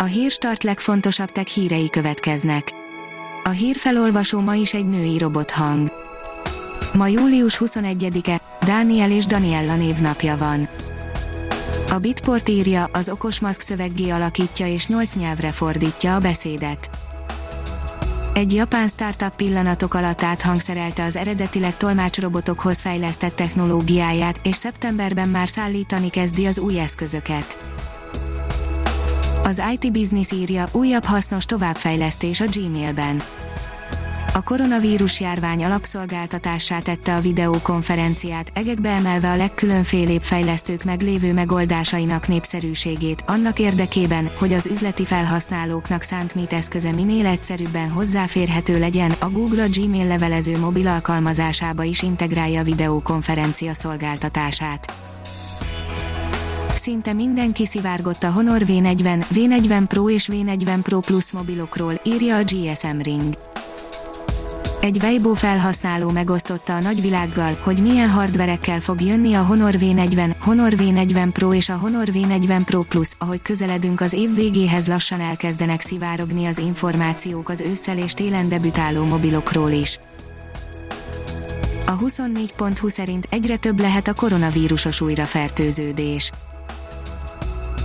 A hírstart legfontosabb tech hírei következnek. A hírfelolvasó ma is egy női robothang. Ma július 21-e, Dániel és Daniella névnapja van. A Bitport írja, az okos maszk szöveggé alakítja és 8 nyelvre fordítja a beszédet. Egy japán startup pillanatok alatt áthangszerelte az eredetileg tolmácsrobotokhoz fejlesztett technológiáját, és szeptemberben már szállítani kezdi az új eszközöket. Az IT Business írja, újabb hasznos továbbfejlesztés a Gmailben. A koronavírus járvány alapszolgáltatássá tette a videókonferenciát, egekbe emelve a legkülönfélébb fejlesztők meglévő megoldásainak népszerűségét, annak érdekében, hogy az üzleti felhasználóknak szánt Meet eszköze minél egyszerűbben hozzáférhető legyen, a Google a Gmail levelező mobil alkalmazásába is integrálja a videókonferencia szolgáltatását szinte mindenki szivárgott a Honor V40, V40 Pro és V40 Pro Plus mobilokról, írja a GSM Ring. Egy Weibo felhasználó megosztotta a nagyvilággal, hogy milyen hardverekkel fog jönni a Honor V40, Honor V40 Pro és a Honor V40 Pro Plus, ahogy közeledünk az év végéhez lassan elkezdenek szivárogni az információk az ősszel és télen debütáló mobilokról is. A 24.20 szerint egyre több lehet a koronavírusos újrafertőződés.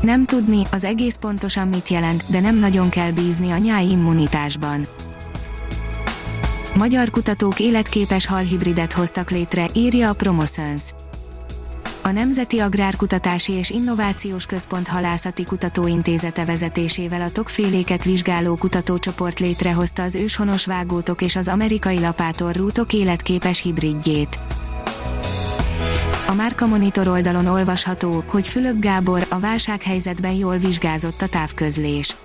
Nem tudni, az egész pontosan mit jelent, de nem nagyon kell bízni a nyári immunitásban. Magyar kutatók életképes halhibridet hoztak létre, írja a Promoszöns. A Nemzeti Agrárkutatási és Innovációs Központ Halászati Kutatóintézete vezetésével a tokféléket vizsgáló kutatócsoport létrehozta az őshonos vágótok és az amerikai lapátorrútok életképes hibridjét. A Márka Monitor oldalon olvasható, hogy Fülöp Gábor a válsághelyzetben jól vizsgázott a távközlés.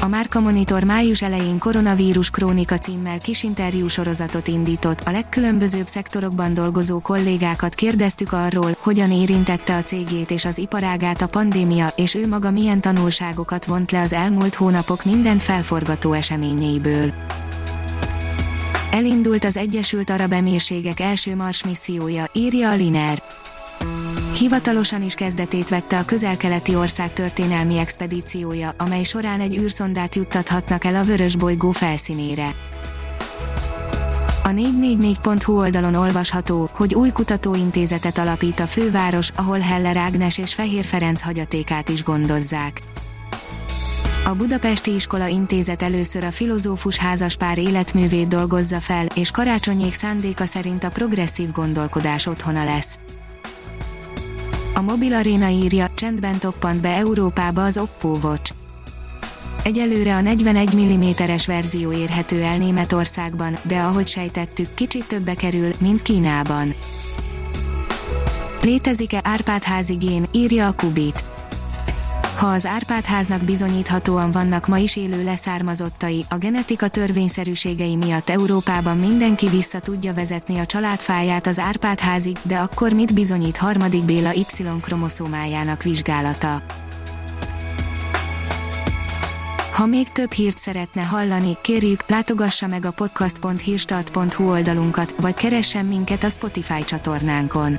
A Márka Monitor május elején koronavírus krónika címmel kis interjú sorozatot indított, a legkülönbözőbb szektorokban dolgozó kollégákat kérdeztük arról, hogyan érintette a cégét és az iparágát a pandémia, és ő maga milyen tanulságokat vont le az elmúlt hónapok mindent felforgató eseményeiből. Elindult az Egyesült Arab Emírségek első Mars missziója, írja a Liner. Hivatalosan is kezdetét vette a közel-keleti ország történelmi expedíciója, amely során egy űrszondát juttathatnak el a vörös bolygó felszínére. A 444.hu oldalon olvasható, hogy új kutatóintézetet alapít a főváros, ahol Heller Ágnes és Fehér Ferenc hagyatékát is gondozzák. A Budapesti Iskola Intézet először a filozófus házaspár életművét dolgozza fel, és karácsonyék szándéka szerint a progresszív gondolkodás otthona lesz. A Mobil Arena írja, csendben toppant be Európába az Oppo Watch. Egyelőre a 41 mm-es verzió érhető el Németországban, de ahogy sejtettük, kicsit többe kerül, mint Kínában. Létezik-e Árpád házigén, írja a Kubit. Ha az Árpád háznak bizonyíthatóan vannak ma is élő leszármazottai, a genetika törvényszerűségei miatt Európában mindenki vissza tudja vezetni a családfáját az Árpád házig, de akkor mit bizonyít harmadik Béla Y-kromoszómájának vizsgálata? Ha még több hírt szeretne hallani, kérjük, látogassa meg a podcast.hírstart.hu oldalunkat, vagy keressen minket a Spotify csatornánkon